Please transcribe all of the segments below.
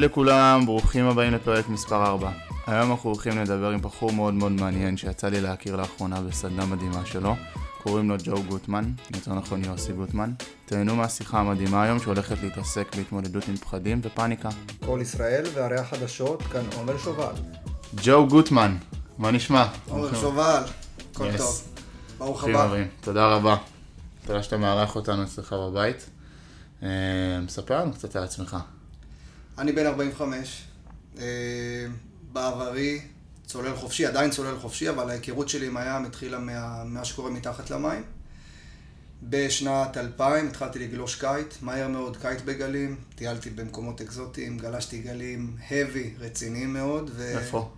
היי לכולם, ברוכים הבאים לפרק מספר 4. היום אנחנו הולכים לדבר עם בחור מאוד מאוד מעניין שיצא לי להכיר לאחרונה בסדנה מדהימה שלו. קוראים לו ג'ו גוטמן, יותר נכון יוסי גוטמן. תהנו מהשיחה המדהימה היום שהולכת להתעסק בהתמודדות עם פחדים ופאניקה. כל ישראל וערי החדשות, כאן עומר שובל. ג'ו גוטמן, מה נשמע? עומר שובל, הכל Yes. טוב. ברוך הבא. תודה רבה. תודה שאתה מארח אותנו אצלך בבית. אה, מספר לנו קצת על עצמך. אני בן 45, אה, בעברי צולל חופשי, עדיין צולל חופשי, אבל ההיכרות שלי עם הים התחילה מה, מה שקורה מתחת למים. בשנת 2000 התחלתי לגלוש קיט, מהר מאוד קיט בגלים, טיילתי במקומות אקזוטיים, גלשתי גלים heavy, רציניים מאוד. ו... איפה?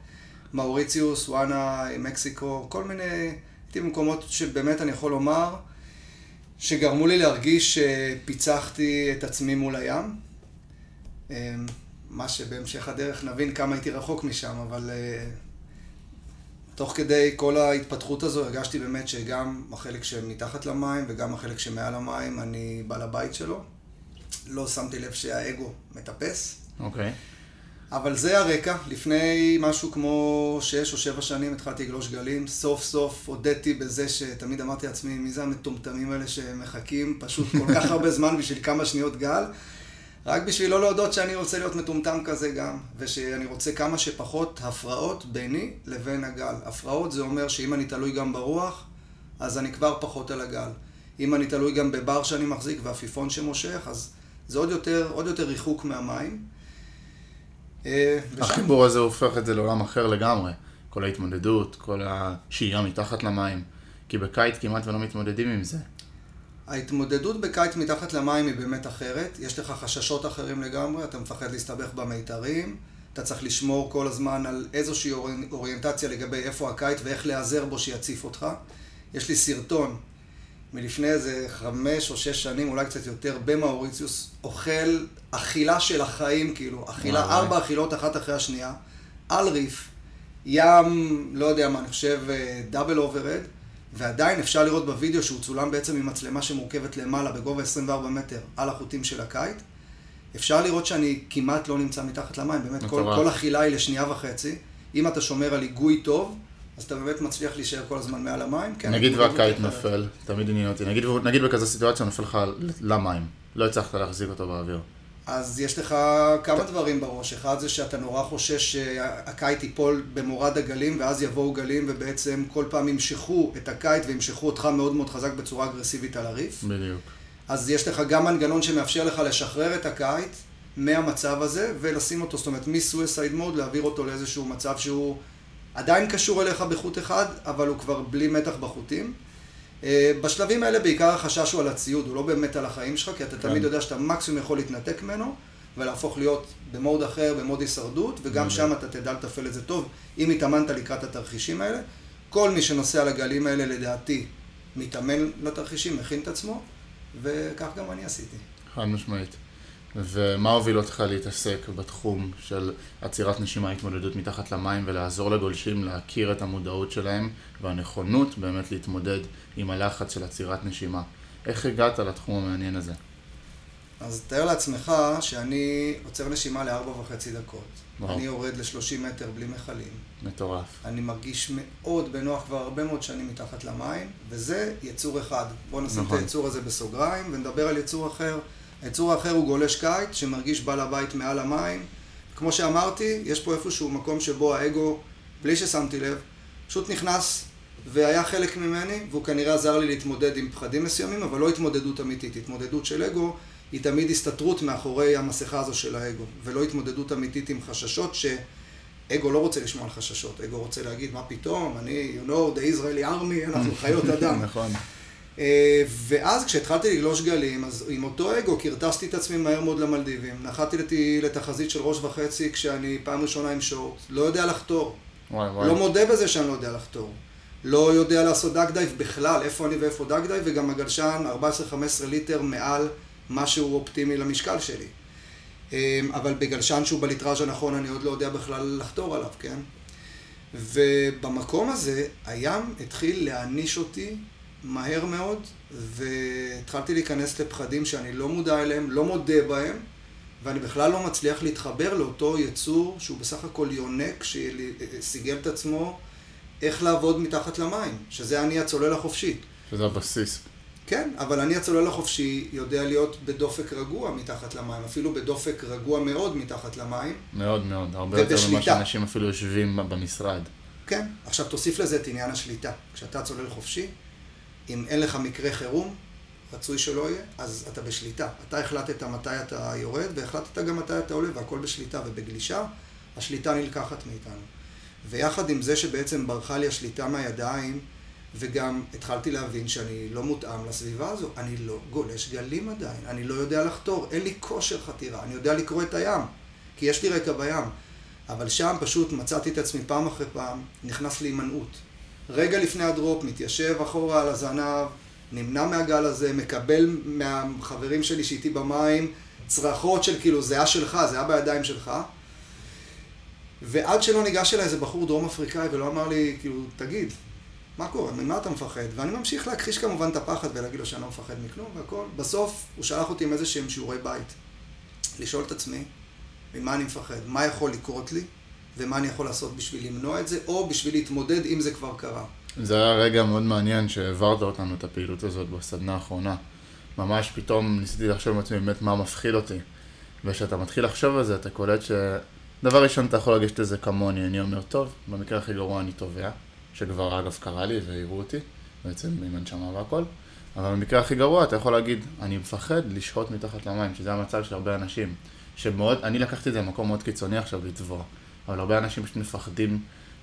מאוריציוס, וואנה, מקסיקו, כל מיני, הייתי במקומות שבאמת אני יכול לומר, שגרמו לי להרגיש שפיצחתי את עצמי מול הים. אה, מה שבהמשך הדרך נבין כמה הייתי רחוק משם, אבל אה, תוך כדי כל ההתפתחות הזו הרגשתי באמת שגם החלק שמתחת למים וגם החלק שמעל המים, אני בעל הבית שלו. לא שמתי לב שהאגו מטפס. אוקיי. אבל זה הרקע, לפני משהו כמו שש או שבע שנים התחלתי לגלוש גלים, סוף סוף הודיתי בזה שתמיד אמרתי לעצמי, מי זה המטומטמים האלה שמחכים פשוט כל כך הרבה זמן בשביל כמה שניות גל, רק בשביל לא להודות שאני רוצה להיות מטומטם כזה גם, ושאני רוצה כמה שפחות הפרעות ביני לבין הגל. הפרעות זה אומר שאם אני תלוי גם ברוח, אז אני כבר פחות על הגל. אם אני תלוי גם בבר שאני מחזיק ועפיפון שמושך, אז זה עוד יותר, עוד יותר ריחוק מהמים. אה, החיבור הזה הופך את זה לעולם אחר לגמרי. כל ההתמודדות, כל השהייה מתחת למים. כי בקיץ כמעט ולא מתמודדים עם זה. ההתמודדות בקיץ מתחת למים היא באמת אחרת. יש לך חששות אחרים לגמרי, אתה מפחד להסתבך במיתרים, אתה צריך לשמור כל הזמן על איזושהי אורי- אוריינטציה לגבי איפה הקיץ ואיך להיעזר בו שיציף אותך. יש לי סרטון מלפני איזה חמש או שש שנים, אולי קצת יותר, במאוריציוס, אוכל אכילה של החיים, כאילו, אכילה. ארבע אכילות אחת אחרי השנייה, על ריף, ים, לא יודע מה, אני חושב, double overhead, ועדיין אפשר לראות בווידאו שהוא צולם בעצם עם מצלמה שמורכבת למעלה, בגובה 24 מטר, על החוטים של הקיט. אפשר לראות שאני כמעט לא נמצא מתחת למים, באמת, כל. כל אכילה היא לשנייה וחצי. אם אתה שומר על היגוי טוב, אז אתה באמת מצליח להישאר כל הזמן מעל המים. כן, נגיד אחרת. נופל, תמיד עניין אותי. נגיד, נגיד בכזו סיטואציה נופל לך למים. לא הצלחת להחזיק אותו באוויר. אז יש לך כמה דברים בראש. אחד זה שאתה נורא חושש שהקיט ייפול במורד הגלים, ואז יבואו גלים, ובעצם כל פעם ימשכו את הקיט וימשכו אותך מאוד מאוד חזק בצורה אגרסיבית על הריף. בדיוק. אז יש לך גם מנגנון שמאפשר לך לשחרר את הקיט מהמצב הזה, ולשים אותו, זאת אומרת, מ-suicide mode, להעביר אותו לאיזשהו מצב שהוא עדיין קשור אליך בחוט אחד, אבל הוא כבר בלי מתח בחוטים. אה, בשלבים האלה בעיקר החשש הוא על הציוד, הוא לא באמת על החיים שלך, כי אתה כן. תמיד יודע שאתה מקסימום יכול להתנתק ממנו, ולהפוך להיות במוד אחר, במוד הישרדות, וגם בדיוק. שם אתה תדע לתפעל את זה טוב, אם התאמנת לקראת התרחישים האלה. כל מי שנוסע לגלים האלה, לדעתי, מתאמן לתרחישים, מכין את עצמו, וכך גם אני עשיתי. חד משמעית. ומה הוביל אותך להתעסק בתחום של עצירת נשימה, התמודדות מתחת למים ולעזור לגולשים להכיר את המודעות שלהם והנכונות באמת להתמודד עם הלחץ של עצירת נשימה? איך הגעת לתחום המעניין הזה? אז תאר לעצמך שאני עוצר נשימה לארבע וחצי דקות. וואו. אני יורד ל-30 מטר בלי מכלים. מטורף. אני מרגיש מאוד בנוח כבר הרבה מאוד שנים מתחת למים, וזה יצור אחד. בואו נשים נכון. את היצור הזה בסוגריים ונדבר על יצור אחר. היצור האחר הוא גולש קיץ שמרגיש בעל הבית מעל המים. כמו שאמרתי, יש פה איפשהו מקום שבו האגו, בלי ששמתי לב, פשוט נכנס והיה חלק ממני, והוא כנראה עזר לי להתמודד עם פחדים מסוימים, אבל לא התמודדות אמיתית. התמודדות של אגו היא תמיד הסתתרות מאחורי המסכה הזו של האגו, ולא התמודדות אמיתית עם חששות ש... אגו לא רוצה לשמוע על חששות, אגו רוצה להגיד, מה פתאום, אני, you know, the Israeli army, אנחנו חיות אדם. נכון. אה, ואז כשהתחלתי לגלוש גלים, אז עם אותו אגו כרטסתי את עצמי מהר מאוד למלדיבים. נחתתי לתי- לתחזית של ראש וחצי כשאני פעם ראשונה עם short. לא יודע לחתור. וואי וואי. לא מודה בזה שאני לא יודע לחתור. לא יודע לעשות duck dive בכלל, איפה אני ואיפה duck dive, וגם הגלשן 14-15 ליטר מעל מה שהוא אופטימלי למשקל שלי. אה, אבל בגלשן שהוא בליטראז' הנכון, אני עוד לא יודע בכלל לחתור עליו, כן? ובמקום הזה, הים התחיל להעניש אותי מהר מאוד, והתחלתי להיכנס לפחדים שאני לא מודע אליהם, לא מודה בהם, ואני בכלל לא מצליח להתחבר לאותו יצור שהוא בסך הכל יונק שסיגל את עצמו איך לעבוד מתחת למים, שזה אני הצולל החופשי. שזה הבסיס. כן, אבל אני הצולל החופשי יודע להיות בדופק רגוע מתחת למים, אפילו בדופק רגוע מאוד מתחת למים. מאוד מאוד, הרבה יותר ממה שאנשים אפילו יושבים במשרד. כן, עכשיו תוסיף לזה את עניין השליטה. כשאתה צולל חופשי, אם אין לך מקרה חירום, רצוי שלא יהיה, אז אתה בשליטה. אתה החלטת מתי אתה יורד, והחלטת גם מתי אתה עולה, והכל בשליטה ובגלישה, השליטה נלקחת מאיתנו. ויחד עם זה שבעצם ברחה לי השליטה מהידיים, וגם התחלתי להבין שאני לא מותאם לסביבה הזו. אני לא גולש גלים עדיין, אני לא יודע לחתור, אין לי כושר חתירה, אני יודע לקרוא את הים, כי יש לי רקע בים. אבל שם פשוט מצאתי את עצמי פעם אחרי פעם, נכנס להימנעות. רגע לפני הדרופ, מתיישב אחורה על הזנב, נמנע מהגל הזה, מקבל מהחברים שלי שאיתי במים צרחות של כאילו, זה היה שלך, זה היה בידיים שלך. ועד שלא ניגש אליי איזה בחור דרום אפריקאי ולא אמר לי, כאילו, תגיד, מה קורה? ממה אתה מפחד? ואני ממשיך להכחיש כמובן את הפחד ולהגיד לו שאני לא מפחד מכלום והכל. בסוף הוא שלח אותי עם איזה שהם שיעורי בית. לשאול את עצמי, ממה אני מפחד? מה יכול לקרות לי? ומה אני יכול לעשות בשביל למנוע את זה, או בשביל להתמודד אם זה כבר קרה. זה היה רגע מאוד מעניין שהעברת אותנו את הפעילות הזאת בסדנה האחרונה. ממש פתאום ניסיתי לחשוב עם עצמי באמת מה מפחיד אותי. וכשאתה מתחיל לחשוב על זה, אתה קולט ש... דבר ראשון, אתה יכול לגשת לזה כמוני, אני אומר, טוב, במקרה הכי גרוע אני תובע, שכבר אגב קרה לי והראו אותי, בעצם עם הנשמה והכל, אבל במקרה הכי גרוע אתה יכול להגיד, אני מפחד לשהות מתחת למים, שזה המצב של הרבה אנשים, שמאוד, אני לקחתי את זה למקום מאוד קיצוני עכשיו לטבוע, אבל הרבה אנשים פשוט מפחדים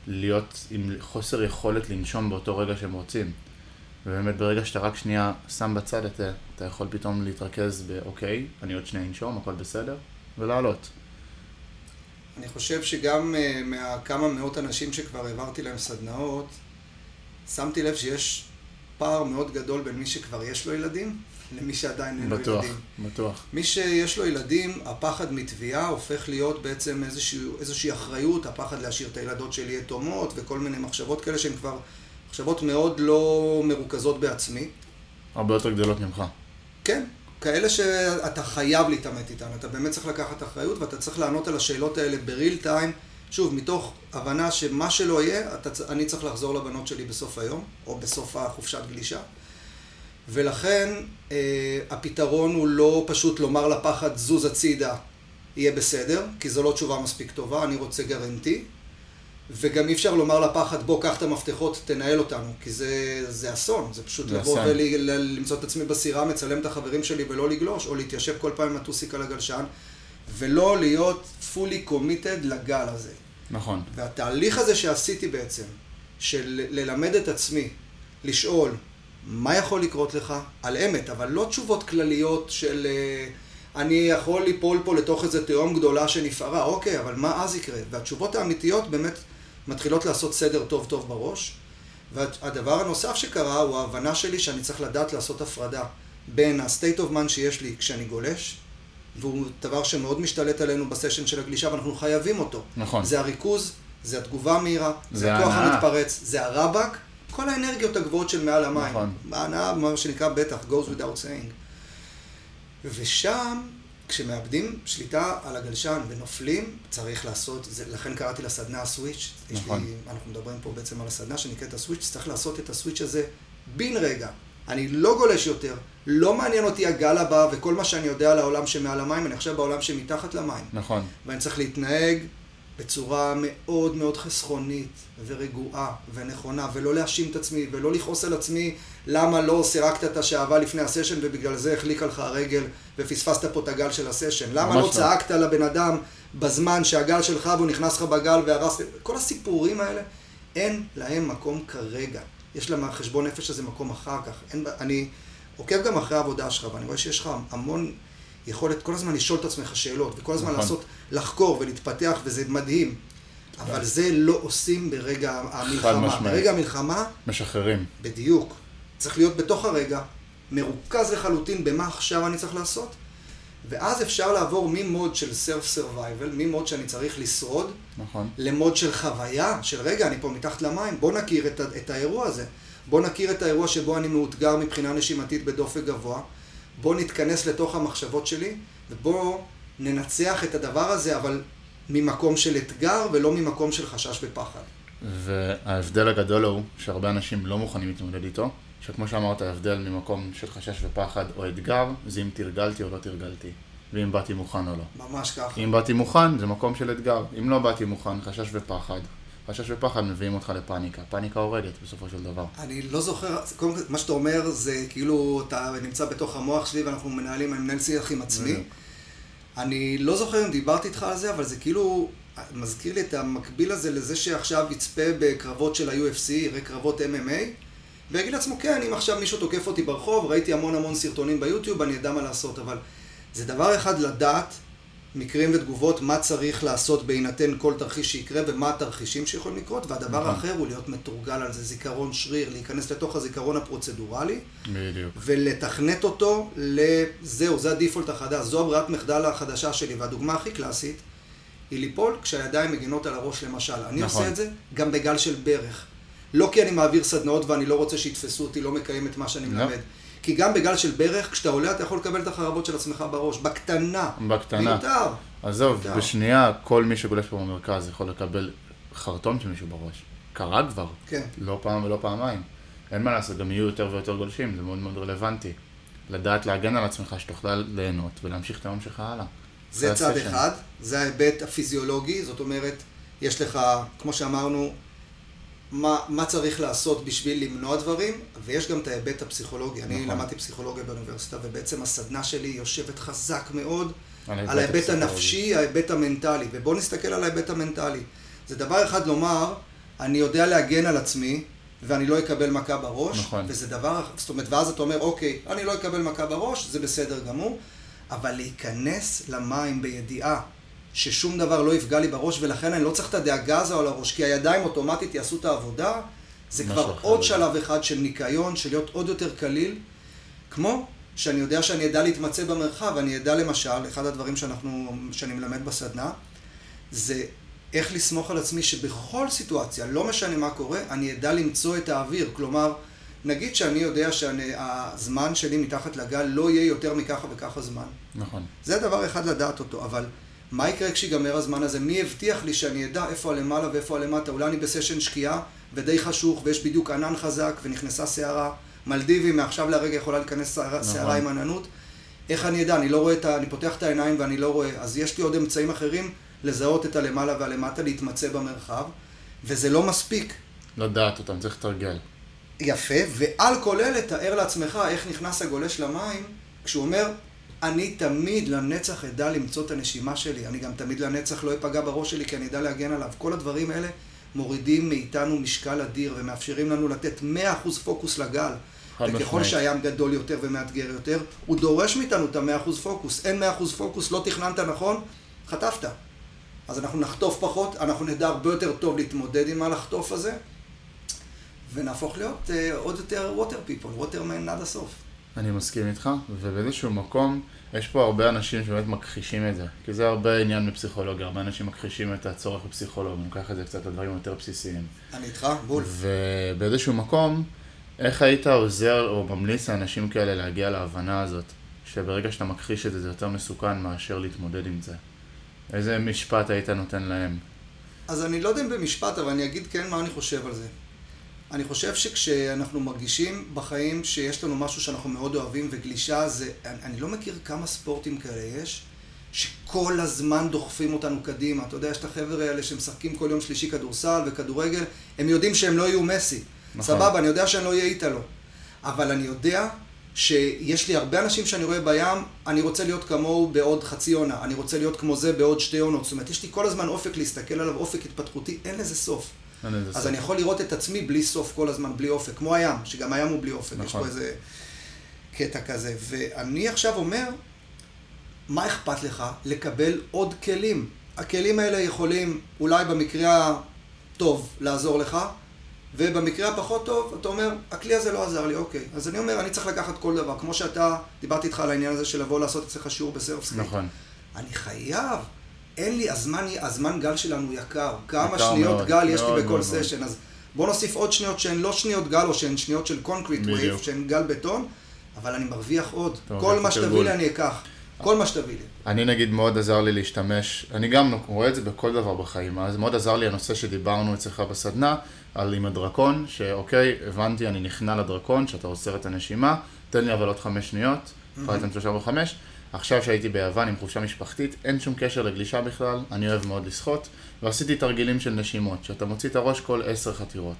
להיות עם חוסר יכולת לנשום באותו רגע שהם רוצים. ובאמת ברגע שאתה רק שנייה שם בצד את זה, אתה יכול פתאום להתרכז באוקיי, אני עוד שנייה אנשום, הכל בסדר, ולעלות. אני חושב שגם uh, מהכמה מאות אנשים שכבר העברתי להם סדנאות, שמתי לב שיש פער מאוד גדול בין מי שכבר יש לו ילדים למי שעדיין אין לו ילדים. בטוח, בטוח. מי שיש לו ילדים, הפחד מתביעה הופך להיות בעצם איזושהי, איזושהי אחריות, הפחד להשאיר את הילדות שלי יתומות וכל מיני מחשבות כאלה שהן כבר מחשבות מאוד לא מרוכזות בעצמי. הרבה יותר גדולות ממך. כן, כאלה שאתה חייב להתעמת איתן, אתה באמת צריך לקחת אחריות ואתה צריך לענות על השאלות האלה בריל טיים, שוב, מתוך הבנה שמה שלא יהיה, אתה, אני צריך לחזור לבנות שלי בסוף היום, או בסוף החופשת גלישה. ולכן אה, הפתרון הוא לא פשוט לומר לפחד זוז הצידה, יהיה בסדר, כי זו לא תשובה מספיק טובה, אני רוצה גרנטי. וגם אי אפשר לומר לפחד, בוא, קח את המפתחות, תנהל אותנו, כי זה, זה אסון, זה פשוט לבוא ולמצוא את עצמי בסירה, מצלם את החברים שלי ולא לגלוש, או להתיישב כל פעם עם הטוסיק על הגלשן, ולא להיות fully committed לגל הזה. נכון. והתהליך הזה שעשיתי בעצם, של ללמד את עצמי, לשאול, מה יכול לקרות לך? על אמת, אבל לא תשובות כלליות של אה, אני יכול ליפול פה לתוך איזה תהום גדולה שנפערה, אוקיי, אבל מה אז יקרה? והתשובות האמיתיות באמת מתחילות לעשות סדר טוב טוב בראש. והדבר הנוסף שקרה הוא ההבנה שלי שאני צריך לדעת לעשות הפרדה בין ה-state of mind שיש לי כשאני גולש, והוא דבר שמאוד משתלט עלינו בסשן של הגלישה ואנחנו חייבים אותו. נכון. זה הריכוז, זה התגובה המהירה, זה, זה הכוח המתפרץ, זה הרבק, כל האנרגיות הגבוהות של מעל המים. נכון. ההנאה, מה שנקרא בטח, goes without saying. ושם כשמאבדים שליטה על הגלשן ונופלים, צריך לעשות, זה, לכן קראתי לסדנה הסוויץ'. נכון. לי, אנחנו מדברים פה בעצם על הסדנה שנקראת הסוויץ', צריך לעשות את הסוויץ' הזה בן רגע. אני לא גולש יותר, לא מעניין אותי הגל הבא וכל מה שאני יודע על העולם שמעל המים, אני עכשיו בעולם שמתחת למים. נכון. ואני צריך להתנהג בצורה מאוד מאוד חסכונית ורגועה ונכונה, ולא להאשים את עצמי, ולא לכעוס על עצמי למה לא סירקת את השעווה לפני הסשן ובגלל זה החליקה לך הרגל ופספסת פה את הגל של הסשן. למה לא, לא צעקת לבן אדם בזמן שהגל שלך והוא נכנס לך בגל והרס... כל הסיפורים האלה, אין להם מקום כרגע. יש להם חשבון נפש הזה מקום אחר כך. אין... אני עוקב גם אחרי העבודה שלך, ואני רואה שיש לך המון יכולת כל הזמן לשאול את עצמך שאלות, וכל הזמן נכון. לעשות, לחקור ולהתפתח, וזה מדהים. אבל זה לא עושים ברגע המלחמה. ברגע המלחמה... משחררים. בדיוק. צריך להיות בתוך הרגע, מרוכז לחלוטין במה עכשיו אני צריך לעשות, ואז אפשר לעבור ממוד של surf survival, ממוד שאני צריך לשרוד, נכון. למוד של חוויה, של רגע, אני פה מתחת למים, בוא נכיר את, את האירוע הזה. בוא נכיר את האירוע שבו אני מאותגר מבחינה נשימתית בדופק גבוה. בוא נתכנס לתוך המחשבות שלי, ובוא ננצח את הדבר הזה, אבל ממקום של אתגר ולא ממקום של חשש ופחד. וההבדל הגדול הוא שהרבה אנשים לא מוכנים להתמודד איתו, שכמו שאמרת, ההבדל ממקום של חשש ופחד או אתגר, זה אם תרגלתי או לא תרגלתי, ואם באתי מוכן או לא. ממש ככה. אם באתי מוכן, זה מקום של אתגר. אם לא באתי מוכן, חשש ופחד. חשש ופחד מביאים אותך לפאניקה. פאניקה הורגת בסופו של דבר. אני לא זוכר, קודם כל, מה שאתה אומר זה כאילו אתה נמצא בתוך המוח שלי ואנחנו מנהלים, אני מנהל שיח עם עצמי. בדיוק. אני לא זוכר אם דיברתי איתך על זה, אבל זה כאילו מזכיר לי את המקביל הזה לזה שעכשיו יצפה בקרבות של ה-UFC, יראה קרבות MMA, ויגיד לעצמו, כן, אם עכשיו מישהו תוקף אותי ברחוב, ראיתי המון המון סרטונים ביוטיוב, אני אדע מה לעשות, אבל זה דבר אחד לדעת מקרים ותגובות, מה צריך לעשות בהינתן כל תרחיש שיקרה ומה התרחישים שיכולים לקרות, והדבר נכון. האחר הוא להיות מתורגל על זה, זיכרון שריר, להיכנס לתוך הזיכרון הפרוצדורלי, בדיוק. ולתכנת אותו לזהו, זה הדיפולט החדש, זו הברירת מחדל החדשה שלי, והדוגמה הכי קלאסית היא ליפול כשהידיים מגינות על הראש למשל. אני נכון. עושה את זה גם בגל של ברך. לא כי אני מעביר סדנאות ואני לא רוצה שיתפסו אותי, לא מקיים את מה שאני לא. כי גם בגל של ברך, כשאתה עולה אתה יכול לקבל את החרבות של עצמך בראש, בקטנה. בקטנה. מיותר. עזוב, מיותר. בשנייה כל מי שגולש פה במרכז יכול לקבל חרטום של מישהו בראש. קרה כבר. כן. לא פעם ולא פעמיים. אין מה לעשות, גם יהיו יותר ויותר גולשים, זה מאוד מאוד רלוונטי. לדעת להגן על עצמך, שתוכל ליהנות ולהמשיך את היום שלך הלאה. זה צד. אחד, זה ההיבט הפיזיולוגי, זאת אומרת, יש לך, כמו שאמרנו, מה, מה צריך לעשות בשביל למנוע דברים, ויש גם את ההיבט הפסיכולוגי. אני נכון. למדתי פסיכולוגיה באוניברסיטה, ובעצם הסדנה שלי יושבת חזק מאוד על ההיבט. הנפשי, ההיבט המנטלי. ובואו נסתכל על ההיבט המנטלי. זה דבר אחד לומר, אני יודע להגן על עצמי, ואני לא אקבל מכה בראש. נכון. וזה דבר, זאת אומרת, ואז אתה אומר, אוקיי, אני לא אקבל מכה בראש, זה בסדר גמור, אבל להיכנס למים בידיעה ששום דבר לא יפגע לי בראש, ולכן אני לא צריך את הדאגה הזו על הראש, כי הידיים אוטומטית יעשו את העבודה, זה כבר עוד לגמרי. שלב אחד של ניקיון, של להיות עוד יותר קליל, כמו שאני יודע שאני אדע להתמצא במרחב, אני אדע למשל, אחד הדברים שאנחנו, שאני מלמד בסדנה, זה איך לסמוך על עצמי שבכל סיטואציה, לא משנה מה קורה, אני אדע למצוא את האוויר. כלומר, נגיד שאני יודע שהזמן שלי מתחת לגל לא יהיה יותר מככה וככה זמן. נכון. זה דבר אחד לדעת אותו, אבל מה יקרה כשיגמר הזמן הזה? מי הבטיח לי שאני אדע איפה הלמעלה ואיפה הלמטה? אולי אני בסשן שקיעה ודי חשוך ויש בדיוק ענן חזק ונכנסה שערה. מלדיבי מעכשיו להרגע יכולה להיכנס שערה, נכון. עם עננות. איך אני אדע? אני לא רואה את ה... אני פותח את העיניים ואני לא רואה. אז יש לי עוד אמצעים אחרים לזהות את הלמעלה והלמטה, להתמצא במרחב, וזה לא מספיק. לדעת אותם, צריך לתרגל. יפה, ועל כל אלה תאר לעצמך איך נכנס הגולש למים, כשהוא אומר, אני תמיד לנצח אדע למצוא את הנשימה שלי, אני גם תמיד לנצח לא אפגע בראש שלי כי אני אדע להגן עליו. כל הדברים האלה מורידים מאיתנו משקל אדיר ומאפשרים לנו לתת 100% פוקוס לגל. וככל. שהים גדול יותר ומאתגר יותר, הוא דורש מאיתנו את ה-100% פוקוס. אין 100% פוקוס, לא תכננת נכון, חטפת. אז אנחנו נחטוף פחות, אנחנו נדע הרבה יותר טוב להתמודד עם הלחטוף הזה, ונהפוך להיות uh, עוד יותר ווטר פיפול, ווטרמן עד הסוף. אני מסכים איתך, ובאיזשהו מקום, יש פה הרבה אנשים שבאמת מכחישים את זה. כי זה הרבה עניין בפסיכולוגיה, הרבה אנשים מכחישים את הצורך בפסיכולוג, אני לוקח את זה קצת לדברים יותר בסיסיים. אני איתך, בול. ובאיזשהו מקום, איך היית עוזר או ממליץ לאנשים כאלה להגיע להבנה הזאת, שברגע שאתה מכחיש את זה, זה יותר מסוכן מאשר להתמודד עם זה? איזה משפט היית נותן להם? אז אני לא יודע אם במשפט, אבל אני אגיד כן מה אני חושב על זה. אני חושב שכשאנחנו מרגישים בחיים שיש לנו משהו שאנחנו מאוד אוהבים, וגלישה זה... אני, אני לא מכיר כמה ספורטים כאלה יש, שכל הזמן דוחפים אותנו קדימה. אתה יודע, יש את החבר'ה האלה שמשחקים כל יום שלישי כדורסל וכדורגל, הם יודעים שהם לא יהיו מסי. נכון. סבבה, אני יודע שאני לא אהיה איטלו. אבל אני יודע שיש לי הרבה אנשים שאני רואה בים, אני רוצה להיות כמוהו בעוד חצי עונה, אני רוצה להיות כמו זה בעוד שתי עונות. זאת אומרת, יש לי כל הזמן אופק להסתכל עליו, אופק התפתחותי, אין לזה סוף. אז. אני יכול לראות את עצמי בלי סוף כל הזמן, בלי אופק, כמו הים, שגם הים הוא בלי אופק, יש נכון. פה איזה קטע כזה. ואני עכשיו אומר, מה אכפת לך לקבל עוד כלים? הכלים האלה יכולים, אולי במקרה הטוב, לעזור לך, ובמקרה הפחות טוב, אתה אומר, הכלי הזה לא עזר לי, אוקיי. אז אני אומר, אני צריך לקחת כל דבר. כמו שאתה, דיברתי איתך על העניין הזה של לבוא לעשות אצלך שיעור בסרפסקייט. נכון. אני חייב. אין לי, הזמן, הזמן גל שלנו יקר. כמה יקר שניות מאוד, גל יש לי מאוד בכל מאוד מאוד. סשן. אז בוא נוסיף עוד שניות שהן לא שניות גל, או שהן שניות של concrete. wave, שהן גל בטון, אבל אני מרוויח עוד. אתה כל מה שתביא. לי אני אקח. כל מה שתביא לי. אני נגיד מאוד עזר לי להשתמש, אני גם רואה את זה בכל דבר בחיים, אז מאוד עזר לי הנושא שדיברנו אצלך בסדנה, על עם הדרקון, שאוקיי, הבנתי, אני נכנע לדרקון, שאתה עוצר את הנשימה, תן לי אבל עוד חמש שניות, לתת שלושה וחמש. עכשיו שהייתי ביוון עם חופשה משפחתית, אין שום קשר לגלישה בכלל, אני אוהב מאוד לשחות, ועשיתי תרגילים של נשימות, שאתה מוציא את הראש כל עשר חתירות.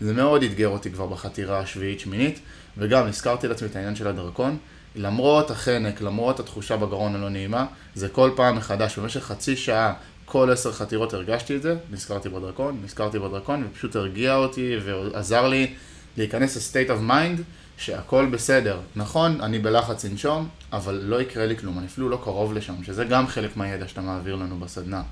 זה מאוד אתגר אותי כבר בחתירה השביעית-שמינית, וגם הזכרתי לעצמי את העניין של הדרקון, למרות החנק, למרות התחושה בגרון הלא נעימה, זה כל פעם מחדש, במשך חצי שעה, כל עשר חתירות הרגשתי את זה, נזכרתי בדרקון, נזכרתי בדרקון, ופשוט הרגיע אותי ועזר לי להיכנס ל-state of mind, שהכל בסדר. נכון, אני בלחץ לנשום, אבל לא יקרה לי כלום, אני אפילו לא קרוב לשם, שזה גם חלק מהידע שאתה מעביר לנו בסדנה.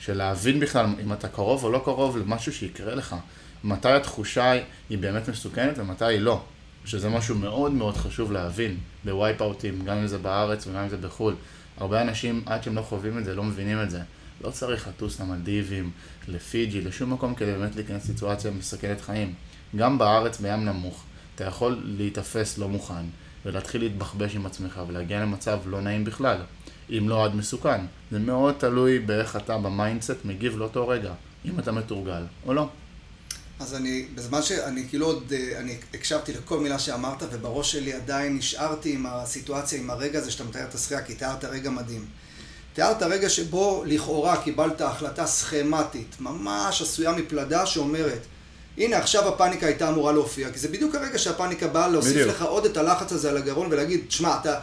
של להבין בכלל אם אתה קרוב או לא קרוב למשהו שיקרה לך. מתי התחושה היא באמת מסוכנת ומתי היא לא. שזה משהו מאוד מאוד חשוב להבין בווייפאוטים, גם אם זה בארץ וגם אם זה בחו"ל. הרבה אנשים, עד שהם לא חווים את זה, לא מבינים את זה. לא צריך לטוס למלדיבים, לפיג'י, לשום מקום כדי באמת להיכנס לסיטואציה מסכנת חיים. גם בארץ, בים נמוך, אתה יכול להיתפס לא מוכן, ולהתחיל להתבחבש עם עצמך ולהגיע למצב לא נעים בכלל, אם לא עד מסוכן. זה מאוד תלוי באיך אתה ב mindset מגיב לאותו רגע, אם אתה מתורגל או לא. אז אני, בזמן שאני כאילו עוד, אני הקשבתי לכל מילה שאמרת, ובראש שלי עדיין נשארתי עם הסיטואציה, עם הרגע הזה שאתה מתאר את השחייה, כי תיארת רגע מדהים. תיארת רגע שבו לכאורה קיבלת החלטה סכמטית, ממש עשויה מפלדה שאומרת, הנה עכשיו הפאניקה הייתה אמורה להופיע, כי זה בדיוק הרגע שהפאניקה באה להוסיף בדיוק. לך עוד את הלחץ הזה על הגרון ולהגיד, שמע, אתה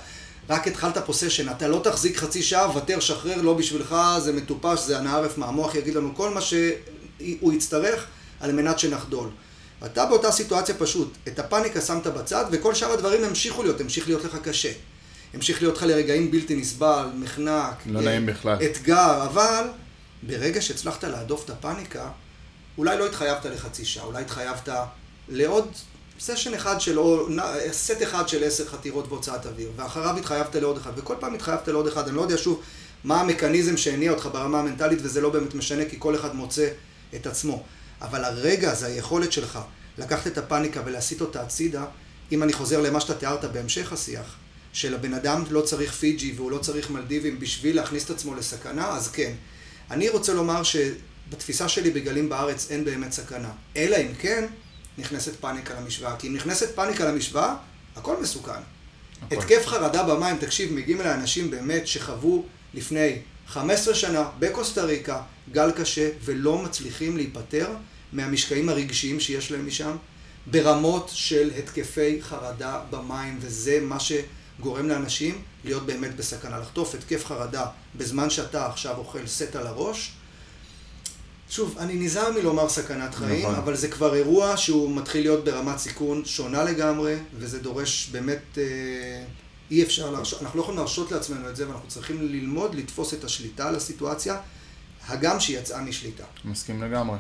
רק התחלת פה סשן, אתה לא תחזיק חצי שעה, ותר, שחרר, לא בשבילך, זה מטופש, זה הנערף מהמוח יגיד לנו כל מה שהוא יצטרך. על מנת שנחדול. ואתה באותה סיטואציה פשוט, את הפאניקה שמת בצד, וכל שאר הדברים המשיכו להיות, המשיך להיות לך קשה. המשיך להיות לך לרגעים בלתי נסבל, מחנק, לא אה, נעים בכלל. אתגר, אבל ברגע שהצלחת להדוף את הפאניקה, אולי לא התחייבת לחצי שעה, אולי התחייבת לעוד סשן אחד של, או סט אחד של עשר חתירות בהוצאת אוויר, ואחריו התחייבת לעוד אחד, וכל פעם התחייבת לעוד אחד, אני לא יודע שוב מה המכניזם שהניע אותך ברמה המנטלית, וזה לא באמת משנה, כי כל אחד מוצא את עצמו. אבל הרגע הזה, היכולת שלך לקחת את הפאניקה ולהסיט אותה הצידה, אם אני חוזר למה שאתה תיארת בהמשך השיח, שלבן אדם לא צריך פיג'י והוא לא צריך מלדיבים בשביל להכניס את עצמו לסכנה, אז כן. אני רוצה לומר שבתפיסה שלי בגלים בארץ אין באמת סכנה. אלא אם כן נכנסת פאניקה למשוואה. כי אם נכנסת פאניקה למשוואה, הכל מסוכן. התקף חרדה במים, תקשיב, מגיעים אליי אנשים באמת שחוו לפני 15 שנה בקוסטה ריקה גל קשה ולא מצליחים להיפטר מהמשקעים הרגשיים שיש להם משם, ברמות של התקפי חרדה במים, וזה מה שגורם לאנשים להיות באמת בסכנה. לחטוף התקף חרדה בזמן שאתה עכשיו אוכל סט על הראש. שוב, אני נזהר מלומר סכנת חיים, נכון. אבל זה כבר אירוע שהוא מתחיל להיות ברמת סיכון שונה לגמרי, וזה דורש באמת, אה, אי אפשר להרשות, אנחנו לא יכולים להרשות לעצמנו את זה, ואנחנו צריכים ללמוד לתפוס את השליטה על הסיטואציה, הגם שהיא יצאה משליטה. מסכים לגמרי.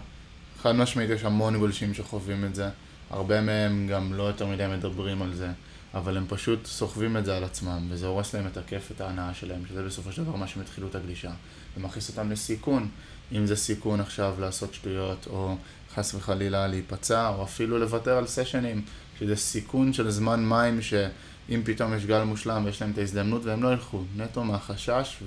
חד משמעית יש המון גולשים שחווים את זה, הרבה מהם גם לא יותר מדי מדברים על זה, אבל הם פשוט סוחבים את זה על עצמם, וזה הורס להם את הכיף, את ההנאה שלהם, שזה בסופו של דבר מה שהם התחילו את הגלישה, ומכניס אותם לסיכון, אם זה סיכון עכשיו לעשות שטויות, או חס וחלילה להיפצע, או אפילו לוותר על סשנים, שזה סיכון של זמן מים שאם פתאום יש גל מושלם ויש להם את ההזדמנות והם לא ילכו, נטו מהחשש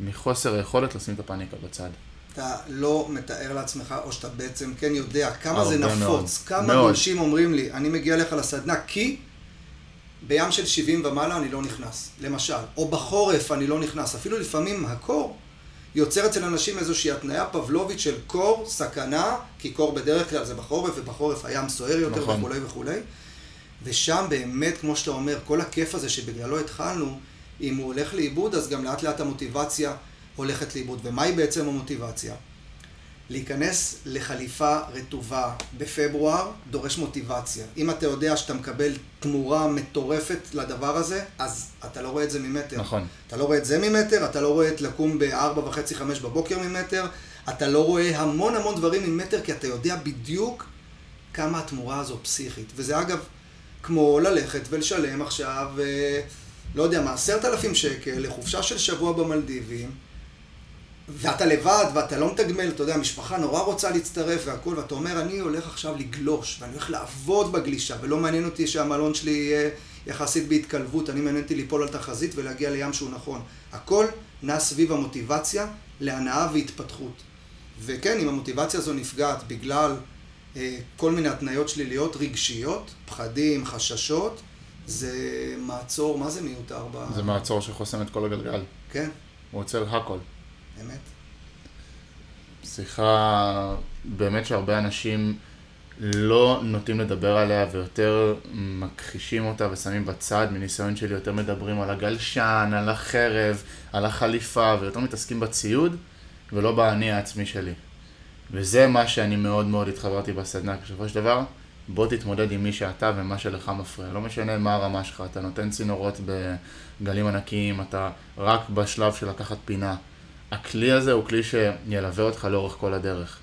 ומחוסר היכולת לשים את הפאניקה בצד. אתה לא מתאר לעצמך, או שאתה בעצם כן יודע כמה זה נפוץ, מאוד. כמה מאוד. גולשים אומרים לי, אני מגיע לך לסדנה כי בים של 70 ומעלה אני לא נכנס, למשל, או בחורף אני לא נכנס, אפילו לפעמים הקור יוצר אצל אנשים איזושהי התניה פבלובית של קור, סכנה, כי קור בדרך כלל זה בחורף, ובחורף הים סוער יותר נכון. וכולי וכולי, ושם באמת, כמו שאתה אומר, כל הכיף הזה שבגללו התחלנו, אם הוא הולך לאיבוד, אז גם לאט לאט המוטיבציה הולכת לאיבוד. ומהי בעצם המוטיבציה? להיכנס לחליפה רטובה בפברואר דורש מוטיבציה. אם אתה יודע שאתה מקבל תמורה מטורפת לדבר הזה, אז אתה לא רואה את זה ממטר. נכון. אתה לא רואה את זה ממטר, אתה לא רואה את לקום ב-4 וחצי, 5 בבוקר ממטר, אתה לא רואה המון המון דברים ממטר, כי אתה יודע בדיוק כמה התמורה הזו פסיכית. וזה אגב, כמו ללכת ולשלם עכשיו, אה, לא יודע מה, עשרת אלפים שקל לחופשה של שבוע במלדיבים, ואתה לבד, ואתה לא מתגמל, אתה יודע, המשפחה נורא רוצה להצטרף והכול, ואתה אומר, אני הולך עכשיו לגלוש, ואני הולך לעבוד בגלישה, ולא מעניין אותי שהמלון שלי יהיה יחסית בהתקלבות, אני מעניין אותי ליפול על תחזית ולהגיע לים שהוא נכון. הכל נע סביב המוטיבציה להנאה והתפתחות. וכן, אם המוטיבציה הזו נפגעת בגלל אה, כל מיני התניות שליליות רגשיות, פחדים, חששות, זה מעצור, מה זה מיותר ב... זה מעצור שחוסם את כל הגלגל. כן. הוא עוצר הכל. אמת. שיחה באמת שהרבה אנשים לא נוטים לדבר עליה ויותר מכחישים אותה ושמים בצד, מניסיון שלי יותר מדברים על הגלשן, על החרב, על החליפה ויותר מתעסקים בציוד ולא באני העצמי שלי. וזה מה שאני מאוד מאוד התחברתי בסדנה, בסופו של דבר, בוא תתמודד עם מי שאתה ומה שלך מפריע. לא משנה מה הרמה שלך, אתה נותן צינורות בגלים ענקיים, אתה רק בשלב של לקחת פינה. הכלי הזה הוא כלי שילווה אותך לאורך כל הדרך.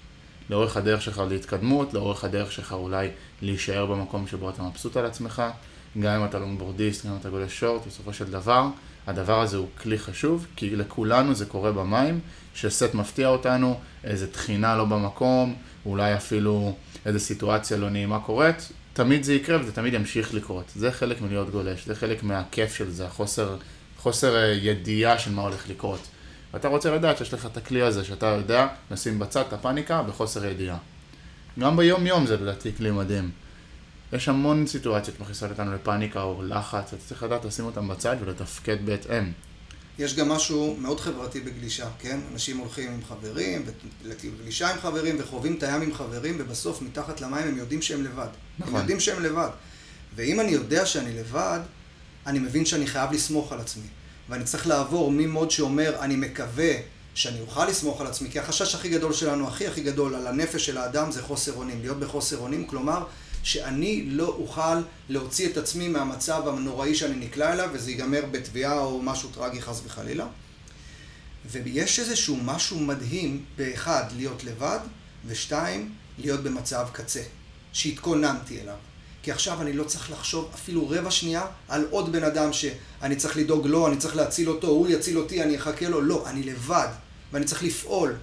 לאורך הדרך שלך להתקדמות, לאורך הדרך שלך אולי להישאר במקום שבו אתה מבסוט על עצמך, גם אם אתה לונגבורדיסט, גם אם אתה גולש שורט, בסופו של דבר, הדבר הזה הוא כלי חשוב, כי לכולנו זה קורה במים, שסט מפתיע אותנו, איזה תחינה לא במקום, אולי אפילו איזה סיטואציה לא נעימה קורית, תמיד זה יקרה וזה תמיד ימשיך לקרות. זה חלק מלהיות גולש, זה חלק מהכיף של זה, החוסר חוסר אה, ידיעה של מה הולך לקרות. ואתה רוצה לדעת שיש לך את הכלי הזה, שאתה יודע לשים בצד את הפאניקה בחוסר ידיעה. גם ביום יום זה לדעתי כלי מדהים. יש המון סיטואציות מכניסות אותנו לפאניקה או לחץ, אתה צריך לדעת לשים אותם בצד ולתפקד בהתאם. יש גם משהו מאוד חברתי בגלישה, כן? אנשים הולכים עם חברים, לגלישה עם חברים, וחווים את הים עם חברים, ובסוף מתחת למים הם יודעים שהם לבד. נכון. הם יודעים שהם לבד. ואם אני יודע שאני לבד, אני מבין שאני חייב לסמוך על עצמי. ואני צריך לעבור ממוד שאומר, אני מקווה שאני אוכל לסמוך על עצמי, כי החשש הכי גדול שלנו, הכי הכי גדול, על הנפש של האדם זה חוסר אונים, להיות בחוסר אונים, כלומר, שאני לא אוכל להוציא את עצמי מהמצב הנוראי שאני נקלע אליו, וזה ייגמר בתביעה או משהו טרגי חס וחלילה. ויש איזשהו משהו מדהים, באחד, להיות לבד, ושתיים, להיות במצב קצה, שהתכוננתי אליו. כי עכשיו אני לא צריך לחשוב אפילו רבע שנייה על עוד בן אדם שאני צריך לדאוג לו, אני צריך להציל אותו, הוא יציל אותי, אני אחכה לו. לא, אני לבד, ואני צריך לפעול.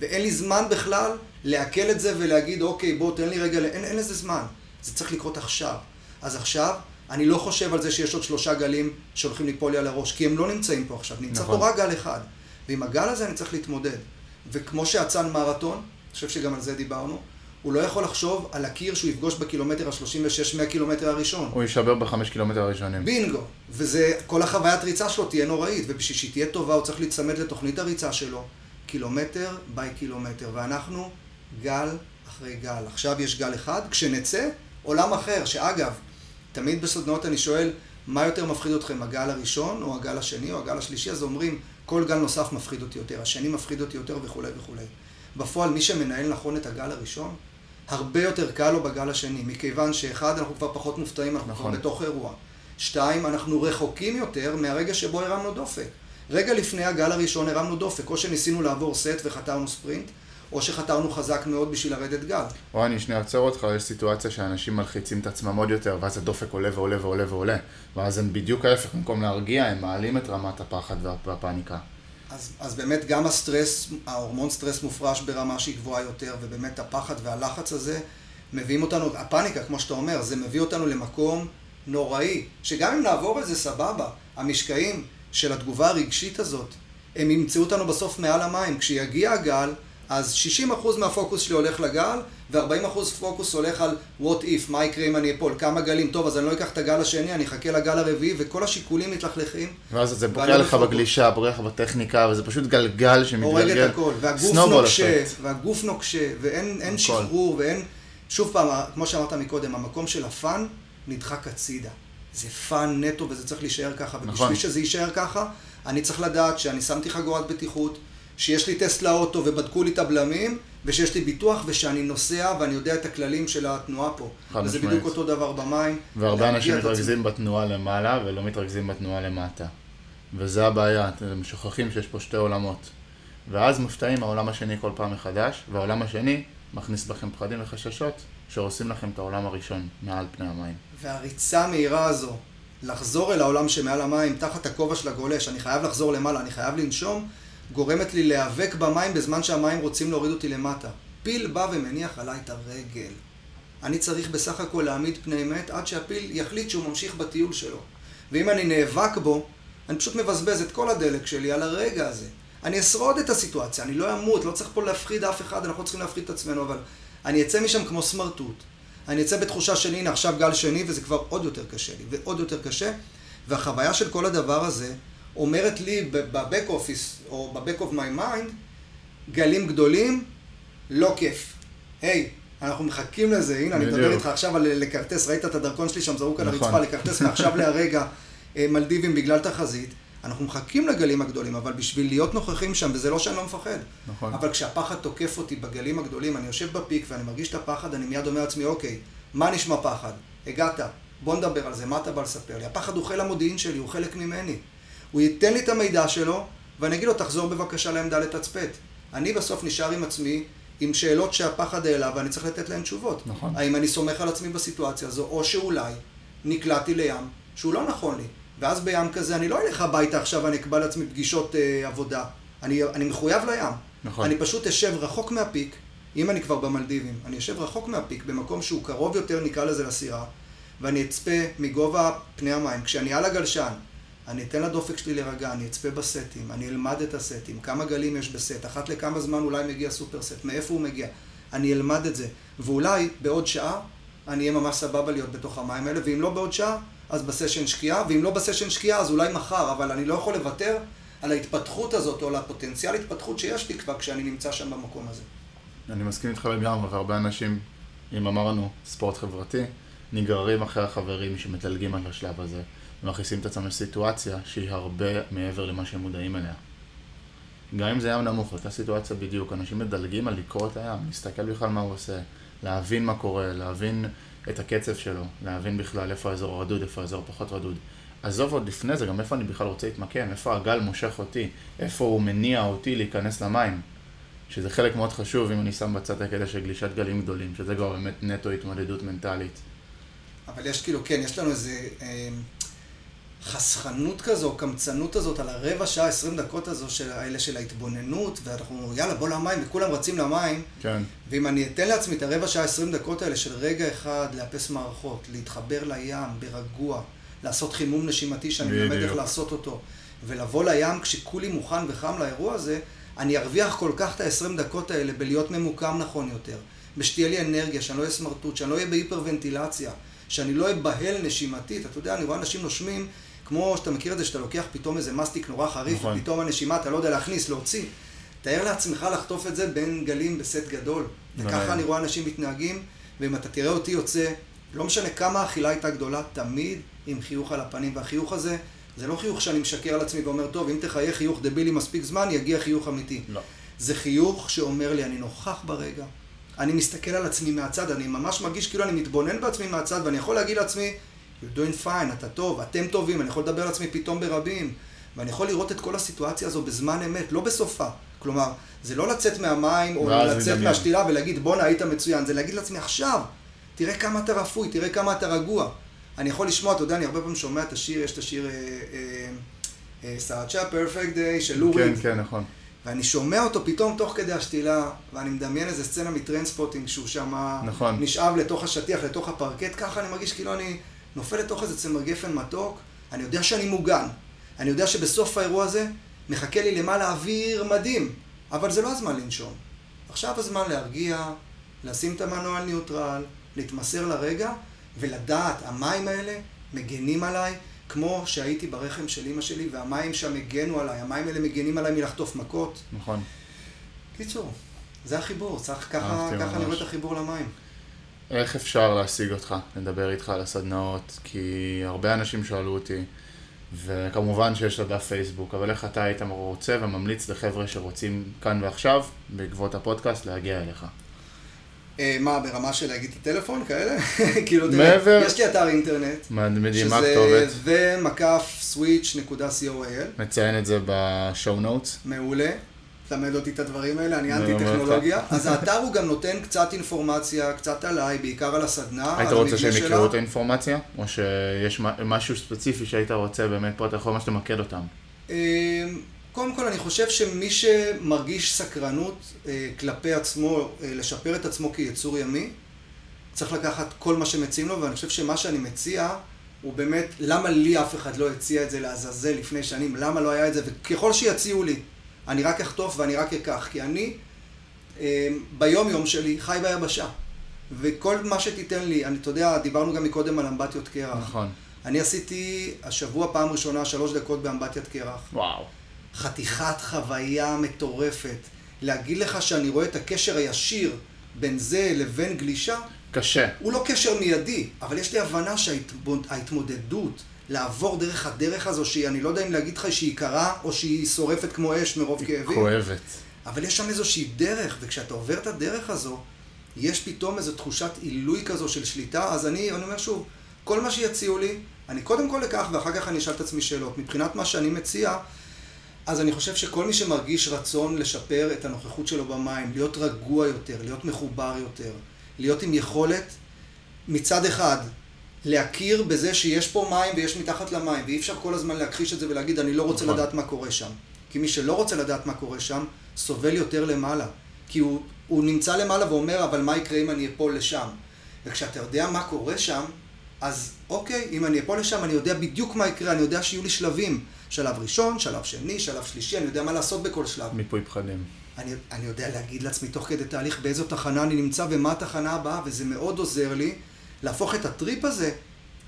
ואין לי זמן בכלל לעכל את זה ולהגיד, אוקיי, בוא, תן לי רגע, אין, אין לזה זמן. זה צריך לקרות עכשיו. אז עכשיו, אני לא חושב על זה שיש עוד שלושה גלים שהולכים ליפול לי על הראש, כי הם לא נמצאים פה עכשיו, נמצא נכון. פה רק גל אחד. ועם הגל הזה אני צריך להתמודד. וכמו שאצן מרתון, אני חושב שגם על זה דיברנו, הוא לא יכול לחשוב על הקיר שהוא יפגוש בקילומטר ה-36 מהקילומטר הראשון. הוא יישבר בחמש קילומטר הראשונים. בינגו. וזה, כל החוויית ריצה שלו תהיה נוראית, ובשביל שהיא תהיה טובה הוא צריך להיצמד לתוכנית הריצה שלו, קילומטר ביי קילומטר. ואנחנו גל אחרי גל. עכשיו יש גל אחד, כשנצא, עולם אחר, שאגב, תמיד בסדנאות אני שואל, מה יותר מפחיד אתכם, הגל הראשון, או הגל השני, או הגל השלישי? אז אומרים, כל גל נוסף מפחיד אותי יותר, השני מפחיד אותי יותר וכולי וכולי. בפועל, מי שמנהל נכון את הגל הראשון, הרבה יותר קל לו בגל השני, מכיוון שאחד, אנחנו כבר פחות מופתעים, אנחנו נכון. כבר בתוך אירוע. שתיים, אנחנו רחוקים יותר מהרגע שבו הרמנו דופק. רגע לפני הגל הראשון הרמנו דופק, או שניסינו לעבור סט וחתרנו ספרינט, או שחתרנו חזק מאוד בשביל לרדת גל. או אני שנייה עוצר אותך, יש סיטואציה שאנשים מלחיצים את עצמם עוד יותר, ואז הדופק עולה ועולה ועולה ועולה. ואז הם בדיוק ההפך, במקום להרגיע, הם מעלים את רמת הפחד והפאניקה. אז, אז באמת גם הסטרס, ההורמון סטרס מופרש ברמה שהיא גבוהה יותר, ובאמת הפחד והלחץ הזה מביאים אותנו, הפאניקה, כמו שאתה אומר, זה מביא אותנו למקום נוראי, שגם אם נעבור את זה סבבה, המשקעים של התגובה הרגשית הזאת, הם ימצאו אותנו בסוף מעל המים. כשיגיע הגל, אז 60% מהפוקוס שלי הולך לגל, ו-40% פוקוס הולך על what if, מה יקרה אם אני אפול, כמה גלים, טוב, אז אני לא אקח את הגל השני, אני אחכה לגל הרביעי, וכל השיקולים מתלכלכים. ואז זה פוגע לך בגלישה, פוגע לך בטכניקה, וזה פשוט גלגל שמתגלגל. הורג את הכל, והגוף נוקשה, והגוף נוקשה, ואין שחרור, ואין... שוב פעם, כמו שאמרת מקודם, המקום של ה fun נדחק הצידה. זה fun נטו, וזה צריך להישאר ככה, ובשביל נכון. שזה יישאר ככה, אני צריך לדעת שאני שמתי חגורת בטיחות, שיש לי טסט לאוטו ובדקו לי את הבלמים, ושיש לי ביטוח ושאני נוסע ואני יודע את הכללים של התנועה פה. וזה בדיוק אותו דבר במים. והרבה אנשים מתרכזים בתנועה למעלה ולא מתרכזים בתנועה למטה. וזה הבעיה, אתם שוכחים שיש פה שתי עולמות. ואז מופתעים העולם השני כל פעם מחדש, והעולם השני מכניס בכם פחדים וחששות שהורסים לכם את העולם הראשון מעל פני המים. והריצה המהירה הזו, לחזור אל העולם שמעל המים, תחת הכובע של הגולש, אני חייב לחזור למעלה, אני חייב לנשום, גורמת לי להיאבק במים בזמן שהמים רוצים להוריד אותי למטה. פיל בא ומניח עליי את הרגל. אני צריך בסך הכל להעמיד פני מת עד שהפיל יחליט שהוא ממשיך בטיול שלו. ואם אני נאבק בו, אני פשוט מבזבז את כל הדלק שלי על הרגע הזה. אני אשרוד את הסיטואציה, אני לא אמות, לא צריך פה להפחיד אף אחד, אנחנו צריכים להפחיד את עצמנו, אבל אני אצא משם כמו סמרטוט. אני אצא בתחושה של הנה עכשיו גל שני וזה כבר עוד יותר קשה לי, ועוד יותר קשה. והחוויה של כל הדבר הזה אומרת לי ב back office, או ב back of my mind, גלים גדולים, לא כיף. היי, hey, אנחנו מחכים לזה, הנה אני מדבר איתך עכשיו על לכרטס, ראית את הדרכון שלי שם זרוק על נכון. הרצפה, לכרטס מעכשיו להרגע אה, מלדיבים בגלל תחזית. אנחנו מחכים לגלים הגדולים, אבל בשביל להיות נוכחים שם, וזה לא שאני לא מפחד. נכון. אבל כשהפחד תוקף אותי בגלים הגדולים, אני יושב בפיק ואני מרגיש את הפחד, אני מיד אומר לעצמי, אוקיי, מה נשמע פחד? הגעת, בוא נדבר על זה, מה אתה בא לספר לי? הפחד הוא חיל המודיעין שלי, הוא חלק ממני. הוא ייתן לי את המידע שלו, ואני אגיד לו, תחזור בבקשה לעמדה לתצפת. אני בסוף נשאר עם עצמי, עם שאלות שהפחד העלה, ואני צריך לתת להן תשובות. נכון. האם אני סומך על עצמי בסיטואציה הזו, או שאולי נקלעתי לים שהוא לא נכון לי. ואז בים כזה אני לא אלך הביתה עכשיו ואני אקבע לעצמי פגישות אה, עבודה. אני, אני מחויב לים. נכון. אני פשוט אשב רחוק מהפיק, אם אני כבר במלדיבים, אני אשב רחוק מהפיק, במקום שהוא קרוב יותר, נקרא לזה לסירה, ואני אצפה מגובה פני המים. כשאני על הגלשן, אני אתן לדופק שלי להירגע, אני אצפה בסטים, אני אלמד את הסטים, כמה גלים יש בסט, אחת לכמה זמן אולי מגיע סופר סט, מאיפה הוא מגיע, אני אלמד את זה. ואולי בעוד שעה אני אהיה ממש סבבה להיות בתוך המים האלה, ואם לא בעוד שעה, אז בסשן שקיעה, ואם לא בסשן שקיעה, אז אולי מחר, אבל אני לא יכול לוותר על ההתפתחות הזאת, או על הפוטנציאל התפתחות שיש לי כבר כשאני נמצא שם במקום הזה. אני מסכים איתך לגמרי, והרבה אנשים, אם אמרנו ספורט חברתי, נגררים אחרי החברים שמדלגים על השלב הזה, ומכניסים את עצמם לסיטואציה שהיא הרבה מעבר למה שהם מודעים אליה. גם אם זה ים נמוך, אותה סיטואציה בדיוק, אנשים מדלגים על לקרוא את הים, להסתכל בכלל מה הוא עושה, להבין מה קורה, להבין את הקצב שלו, להבין בכלל איפה האזור רדוד, איפה האזור פחות רדוד. עזוב עוד לפני זה, גם איפה אני בכלל רוצה להתמקם, איפה הגל מושך אותי, איפה הוא מניע אותי להיכנס למים. שזה חלק מאוד חשוב אם אני שם בצד הקטע של גלישת גלים גדולים, שזה כבר באמת נטו התמודדות מנטלית. אבל יש כאילו, כן, יש לנו איזה אה, חסכנות כזו, קמצנות הזאת על הרבע שעה, עשרים דקות הזו, של, האלה של ההתבוננות, ואנחנו, יאללה, בוא למים, וכולם רצים למים. כן. ואם אני אתן לעצמי את הרבע שעה, עשרים דקות האלה של רגע אחד, לאפס מערכות, להתחבר לים, ברגוע, לעשות חימום נשימתי, שאני מלמד איך לעשות אותו, ולבוא לים כשכולי מוכן וחם לאירוע הזה, אני ארוויח כל כך את ה-20 דקות האלה בלהיות ממוקם נכון יותר, בשתהיה לי אנרגיה, שאני לא אהיה סמרטוט, שאני לא אהיה בהיפרוונטילציה, שאני לא אבהל נשימתית. אתה יודע, אני רואה אנשים נושמים, כמו שאתה מכיר את זה, שאתה לוקח פתאום איזה מסטיק נורא חריף, נכון. ופתאום הנשימה, אתה לא יודע להכניס, להוציא. תאר לעצמך לחטוף את זה בין גלים בסט גדול. וככה אני רואה אנשים מתנהגים, ואם אתה תראה אותי יוצא, לא משנה כמה האכילה הייתה גדולה, תמיד עם חיוך על הפנים, והחיוך הזה, זה לא חיוך שאני משקר על עצמי ואומר, טוב, אם תחיה חיוך דבילי מספיק זמן, יגיע חיוך אמיתי. לא. זה חיוך שאומר לי, אני נוכח ברגע, אני מסתכל על עצמי מהצד, אני ממש מרגיש כאילו אני מתבונן בעצמי מהצד, ואני יכול להגיד לעצמי, you're doing fine, אתה טוב, אתם טובים, אני יכול לדבר על עצמי פתאום ברבים, ואני יכול לראות את כל הסיטואציה הזו בזמן אמת, לא בסופה. כלומר, זה לא לצאת מהמים, או לצאת מהשתילה ולהגיד, בואנה, היית מצוין, זה להגיד לעצמי, עכשיו, תראה כמה אתה רפוי, תראה כמה אתה רגוע. אני יכול לשמוע, אתה יודע, אני הרבה פעמים שומע את השיר, יש את השיר סאצ'ה פרפקט דיי של לוריד. כן, כן, נכון. ואני שומע אותו פתאום תוך כדי השתילה, ואני מדמיין איזה סצנה מ Trainspotting שהוא שם נכון. נשאב לתוך השטיח, לתוך הפרקט, ככה אני מרגיש כאילו אני נופל לתוך איזה צמר גפן מתוק, אני יודע שאני מוגן. אני יודע שבסוף האירוע הזה מחכה לי למעלה אוויר מדהים, אבל זה לא הזמן לנשום. עכשיו הזמן להרגיע, לשים את המנוע על ניוטרל, להתמסר לרגע, ולדעת, המים האלה מגנים עליי, כמו שהייתי ברחם של אימא שלי, והמים שם הגנו עליי, המים האלה מגנים עליי מלחטוף מכות. נכון. קיצור, זה החיבור, צריך ככה, ככה אני רואה את החיבור למים. איך אפשר להשיג אותך, לדבר איתך על הסדנאות? כי הרבה אנשים שאלו אותי, וכמובן שיש לה דף פייסבוק, אבל איך אתה היית רוצה וממליץ לחבר'ה שרוצים כאן ועכשיו, בעקבות הפודקאסט, להגיע אליך? אה, מה, ברמה של להגיד את הטלפון כאלה? כאילו, תראה, יש לי אתר אינטרנט. מדהים, מה הכתובת? שזה מקף switch.co.il. מציין את זה בשואו נוטס. מעולה. תלמד אותי את הדברים האלה, אני אנטי טכנולוגיה. אז האתר הוא גם נותן קצת אינפורמציה, קצת עליי, בעיקר על הסדנה, היית רוצה שהם יקראו את האינפורמציה? או שיש משהו ספציפי שהיית רוצה באמת פה, אתה יכול ממש למקד אותם? אמ, קודם כל אני חושב שמי שמרגיש סקרנות אה, כלפי עצמו, אה, לשפר את עצמו כיצור ימי, צריך לקחת כל מה שמציעים לו, ואני חושב שמה שאני מציע, הוא באמת, למה לי אף אחד לא הציע את זה לעזאזל לפני שנים? למה לא היה את זה? וככל שיציעו לי, אני רק אחטוף ואני רק אקח, כי אני אה, ביום יום שלי חי ביבשה. וכל מה שתיתן לי, אני, אתה יודע, דיברנו גם מקודם על אמבטיות קרח. נכון. אני עשיתי השבוע פעם ראשונה שלוש דקות באמבטיית קרח. וואו. חתיכת חוויה מטורפת. להגיד לך שאני רואה את הקשר הישיר בין זה לבין גלישה, קשה. הוא לא קשר מיידי, אבל יש לי הבנה שההתמודדות, לעבור דרך הדרך הזו, שהיא, אני לא יודע אם להגיד לך שהיא קרה, או שהיא שורפת כמו אש מרוב כאבים. כואבת. אבל יש שם איזושהי דרך, וכשאתה עובר את הדרך הזו, יש פתאום איזו תחושת עילוי כזו של שליטה, אז אני, אני אומר שוב, כל מה שיציעו לי, אני קודם כל אקח ואחר כך אני אשאל את עצמי שאלות. מבחינת מה שאני מציע, אז אני חושב שכל מי שמרגיש רצון לשפר את הנוכחות שלו במים, להיות רגוע יותר, להיות מחובר יותר, להיות עם יכולת מצד אחד להכיר בזה שיש פה מים ויש מתחת למים, ואי אפשר כל הזמן להכחיש את זה ולהגיד אני לא רוצה נכון. לדעת מה קורה שם. כי מי שלא רוצה לדעת מה קורה שם, סובל יותר למעלה. כי הוא, הוא נמצא למעלה ואומר, אבל מה יקרה אם אני אפול לשם? וכשאתה יודע מה קורה שם, אז אוקיי, אם אני אפול לשם, אני יודע בדיוק מה יקרה, אני יודע שיהיו לי שלבים. שלב ראשון, שלב שני, שלב שלישי, אני יודע מה לעשות בכל שלב. מיפוי פחדים. אני, אני יודע להגיד לעצמי תוך כדי תהליך באיזו תחנה אני נמצא ומה התחנה הבאה, וזה מאוד עוזר לי להפוך את הטריפ הזה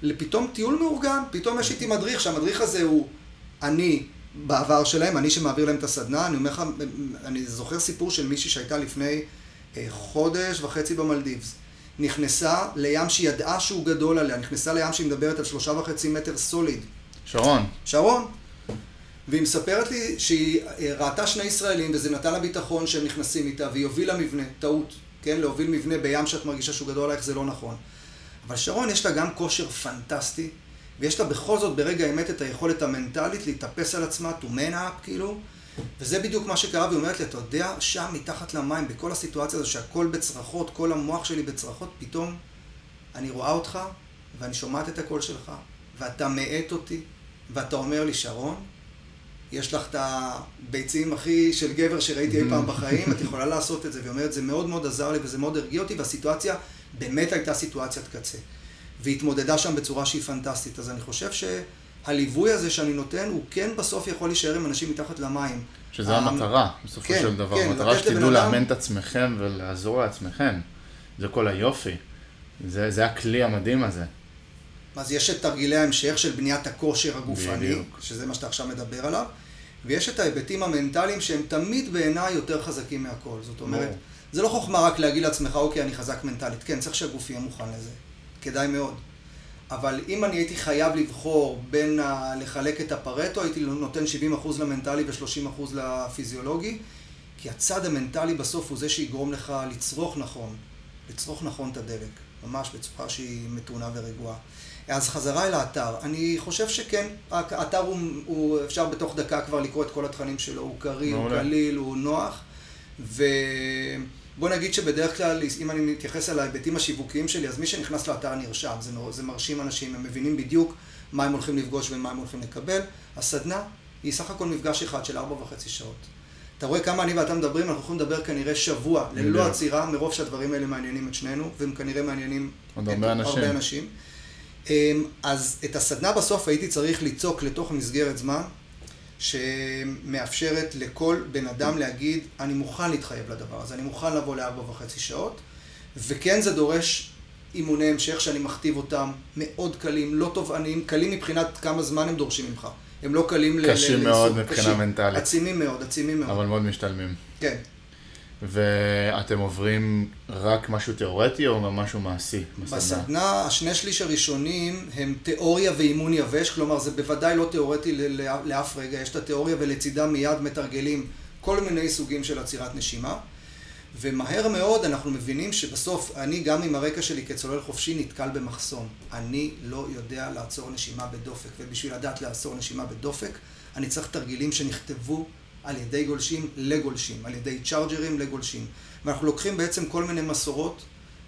לפתאום טיול מאורגן. פתאום יש איתי מדריך, שהמדריך הזה הוא אני בעבר שלהם, אני שמעביר להם את הסדנה. אני אומר לך, אני זוכר סיפור של מישהי שהייתה לפני אה, חודש וחצי במלדיבס. נכנסה לים שהיא ידעה שהוא גדול עליה, נכנסה לים שהיא מדברת על שלושה וחצי מטר סוליד. שרון. שרון. והיא מספרת לי שהיא אה, ראתה שני ישראלים וזה נתן לה ביטחון שהם נכנסים איתה והיא הובילה מבנה, טעות, כן? להוביל מבנה בים שאת מרגישה שהוא גדול עלייך זה לא נכון. אבל שרון יש לה גם כושר פנטסטי ויש לה בכל זאת ברגע האמת את היכולת המנטלית להתאפס על עצמה, to man up כאילו וזה בדיוק מה שקרה והיא אומרת לי, אתה יודע, שם מתחת למים, בכל הסיטואציה הזו שהכל בצרחות, כל המוח שלי בצרחות, פתאום אני רואה אותך ואני שומעת את הקול שלך ואתה מאט אותי ואתה אומר לי, שרון, יש לך את הביצים הכי של גבר שראיתי אי פעם בחיים, את יכולה לעשות את זה. והיא אומרת, זה מאוד מאוד עזר לי וזה מאוד הרגיע אותי, והסיטואציה באמת הייתה סיטואציית קצה. והיא התמודדה שם בצורה שהיא פנטסטית. אז אני חושב שהליווי הזה שאני נותן, הוא כן בסוף יכול להישאר עם אנשים מתחת למים. שזה המ- המטרה, בסופו כן, של דבר. כן, המטרה שתדעו לאמן את עצמכם ולעזור לעצמכם. זה כל היופי. זה, זה הכלי המדהים הזה. אז יש את תרגילי ההמשך של בניית הכושר הגופני, בדיוק. שזה מה שאתה עכשיו מדבר עליו, ויש את ההיבטים המנטליים שהם תמיד בעיניי יותר חזקים מהכל. זאת אומרת, ברור. זה לא חוכמה רק להגיד לעצמך, אוקיי, אני חזק מנטלית. כן, צריך שהגוף יהיה מוכן לזה. כדאי מאוד. אבל אם אני הייתי חייב לבחור בין ה... לחלק את הפרטו, הייתי נותן 70% למנטלי ו-30% לפיזיולוגי, כי הצד המנטלי בסוף הוא זה שיגרום לך לצרוך נכון, לצרוך נכון את הדלק, ממש בצורה שהיא מתונה ורגועה. אז חזרה אל האתר, אני חושב שכן, האתר הוא, הוא אפשר בתוך דקה כבר לקרוא את כל התכנים שלו, הוא קריא, הוא. קליל, הוא נוח, ובוא נגיד שבדרך כלל, אם אני מתייחס על ההיבטים השיווקיים שלי, אז מי שנכנס לאתר נרשם, זה, זה מרשים אנשים, הם מבינים בדיוק מה הם הולכים לפגוש ומה הם הולכים לקבל. הסדנה היא סך הכל מפגש אחד של ארבע וחצי שעות. אתה רואה כמה אני ואתה מדברים, אנחנו יכולים לדבר כנראה שבוע, ללא. עצירה, מרוב שהדברים האלה מעניינים את שנינו, והם כנראה מעניינים עוד הרבה אנשים. הרבה אנשים. אמ, אז את הסדנה בסוף הייתי צריך ליצוק לתוך מסגרת זמן שמאפשרת לכל בן אדם להגיד, אני מוכן להתחייב לדבר הזה, אני מוכן לבוא לארבע וחצי שעות, וכן זה דורש אימוני המשך שאני מכתיב אותם, מאוד קלים, לא תובעניים, קלים מבחינת כמה זמן הם דורשים ממך. הם לא קלים ל- קשים מאוד מבחינה. מנטלית. עצימים מאוד, עצימים מאוד. אבל מאוד משתלמים. כן. ואתם עוברים רק משהו תיאורטי או משהו מעשי בסדנה? השני שליש הראשונים הם תיאוריה ואימון יבש, כלומר זה בוודאי לא תיאורטי לאף רגע, יש את התיאוריה ולצידה מיד מתרגלים כל מיני סוגים של עצירת נשימה. ומהר מאוד אנחנו מבינים שבסוף, אני גם עם הרקע שלי כצולל חופשי נתקל במחסום. אני לא יודע לעצור נשימה בדופק, ובשביל לדעת לעצור נשימה בדופק, אני צריך תרגילים שנכתבו על ידי גולשים לגולשים, על ידי צ'ארג'רים לגולשים. ואנחנו לוקחים בעצם כל מיני מסורות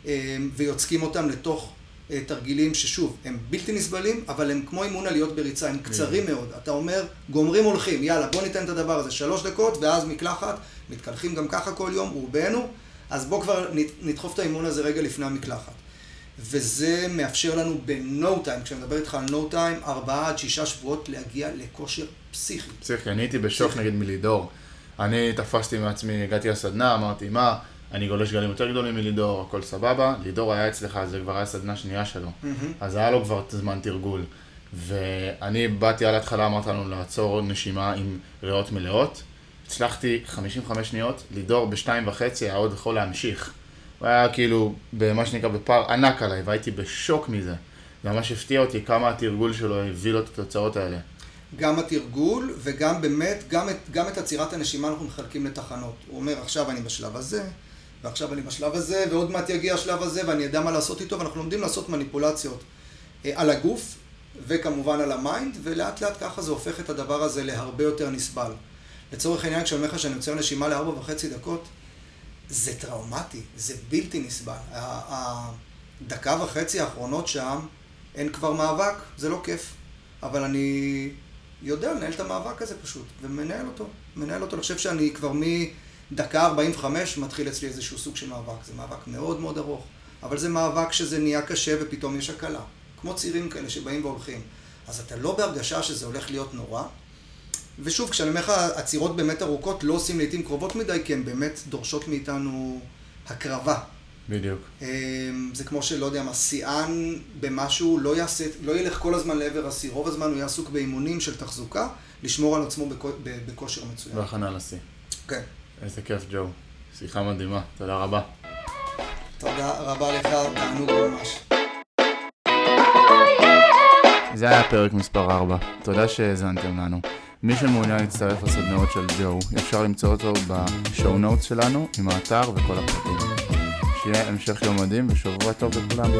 אה, ויוצקים אותם לתוך אה, תרגילים ששוב, הם בלתי נסבלים, אבל הם כמו אימון עליות בריצה, הם קצרים מאוד. אתה אומר, גומרים הולכים, יאללה, בוא ניתן את הדבר הזה שלוש דקות, ואז מקלחת, מתקלחים גם ככה כל יום, רובנו, אז בוא כבר נדחוף את האימון הזה רגע לפני המקלחת. וזה מאפשר לנו ב-no time, כשאני מדבר איתך על no time, ארבעה עד שישה שבועות להגיע לכושר פסיכי. פסיכי, אני הייתי בשוק נגיד מלידור. אני תפסתי מעצמי, הגעתי לסדנה, אמרתי, מה, אני גולש גלים יותר גדולים מלידור, הכל סבבה. לידור היה אצלך, זה כבר היה סדנה שנייה שלו. אז היה לו כבר זמן תרגול. ואני באתי על ההתחלה, אמרת לנו לעצור נשימה עם ריאות מלאות. הצלחתי 55 שניות, לידור בשתיים וחצי היה עוד יכול להמשיך. הוא היה כאילו, במה שנקרא, בפער ענק עליי, והייתי בשוק מזה. זה ממש הפתיע אותי כמה התרגול שלו הביא לו את התוצאות האלה. גם התרגול, וגם באמת, גם את, גם את עצירת הנשימה אנחנו מחלקים לתחנות. הוא אומר, עכשיו אני בשלב הזה, ועכשיו אני בשלב הזה, ועוד מעט יגיע השלב הזה, ואני אדע מה לעשות איתו, ואנחנו לומדים לעשות מניפולציות אה, על הגוף, וכמובן על ה mind, ולאט לאט ככה זה הופך את הדבר הזה להרבה יותר נסבל. לצורך העניין, כשאני אומר לך שאני עוצר נשימה לארבע וחצי דקות, זה טראומטי, זה בלתי נסבל. הדקה וחצי האחרונות שם, אין כבר מאבק, זה לא כיף. אבל אני יודע לנהל את המאבק הזה פשוט, ומנהל אותו. מנהל אותו. אני חושב שאני כבר מדקה 45 מתחיל אצלי איזשהו סוג של מאבק. זה מאבק מאוד מאוד ארוך. אבל זה מאבק שזה נהיה קשה ופתאום יש הקלה. כמו צעירים כאלה שבאים והולכים. אז אתה לא בהרגשה שזה הולך להיות נורא. ושוב, כשאני אומר לך, עצירות באמת ארוכות לא עושים לעיתים קרובות מדי, כי הן באמת דורשות מאיתנו הקרבה. בדיוק. אמ, זה כמו שלא יודע מה, שיאן במשהו לא יעשה, לא ילך כל הזמן לעבר השיא, רוב הזמן הוא יהיה עסוק באימונים של תחזוקה, לשמור על עצמו בכושר מצוין. בהכנה לשיא. כן. איזה כיף, ג'ו. שיחה מדהימה, תודה רבה. תודה רבה לך, תענוג ממש. זה היה פרק מספר 4, תודה שהאזנתם לנו. מי שמעוניין להצטרף לסדנאות של ג'ו, אפשר למצוא אותו בשואו נוטס שלנו, עם האתר וכל הפרטים. שיהיה המשך יום מדהים ושבוע טוב לכולם.